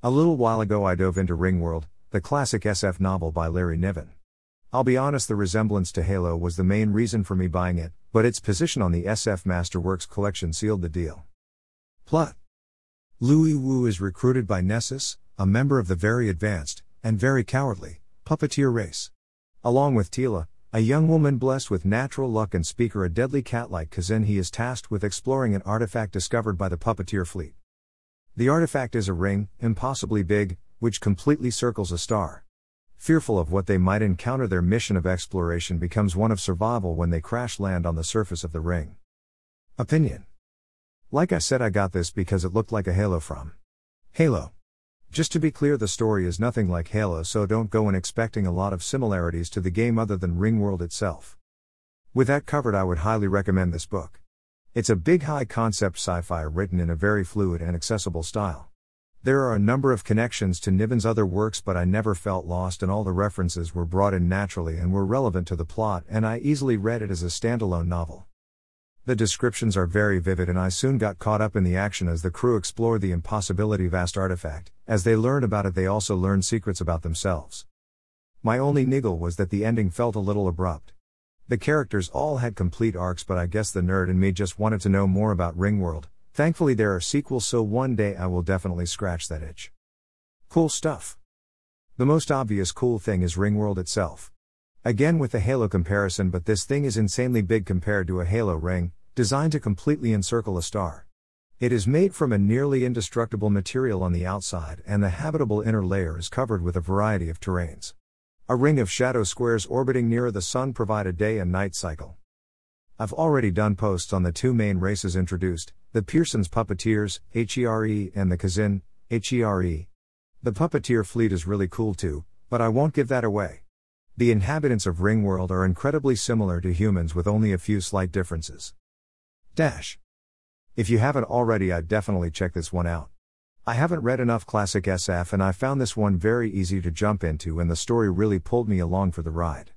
A little while ago I dove into Ringworld, the classic SF novel by Larry Niven. I'll be honest, the resemblance to Halo was the main reason for me buying it, but its position on the SF Masterworks collection sealed the deal. Plot Louis Wu is recruited by Nessus, a member of the very advanced, and very cowardly, puppeteer race. Along with Teela, a young woman blessed with natural luck and speaker a deadly cat like Kzin, he is tasked with exploring an artifact discovered by the puppeteer fleet. The artifact is a ring, impossibly big, which completely circles a star. Fearful of what they might encounter, their mission of exploration becomes one of survival when they crash land on the surface of the ring. Opinion like I said, I got this because it looked like a Halo from Halo. Just to be clear, the story is nothing like Halo, so don't go in expecting a lot of similarities to the game other than Ringworld itself. With that covered, I would highly recommend this book. It's a big high concept sci fi written in a very fluid and accessible style. There are a number of connections to Niven's other works, but I never felt lost, and all the references were brought in naturally and were relevant to the plot, and I easily read it as a standalone novel. The descriptions are very vivid, and I soon got caught up in the action as the crew explored the impossibility vast artifact. As they learn about it, they also learn secrets about themselves. My only niggle was that the ending felt a little abrupt. The characters all had complete arcs, but I guess the nerd in me just wanted to know more about Ringworld. Thankfully, there are sequels, so one day I will definitely scratch that itch. Cool stuff. The most obvious cool thing is Ringworld itself. Again with the Halo comparison, but this thing is insanely big compared to a Halo ring, designed to completely encircle a star. It is made from a nearly indestructible material on the outside, and the habitable inner layer is covered with a variety of terrains. A ring of shadow squares orbiting nearer the sun provide a day and night cycle. I've already done posts on the two main races introduced the Pierson's Puppeteers, HERE, and the Kzin, HERE. The Puppeteer fleet is really cool too, but I won't give that away. The inhabitants of Ringworld are incredibly similar to humans with only a few slight differences. Dash. If you haven't already, I'd definitely check this one out. I haven't read enough classic SF and I found this one very easy to jump into, and the story really pulled me along for the ride.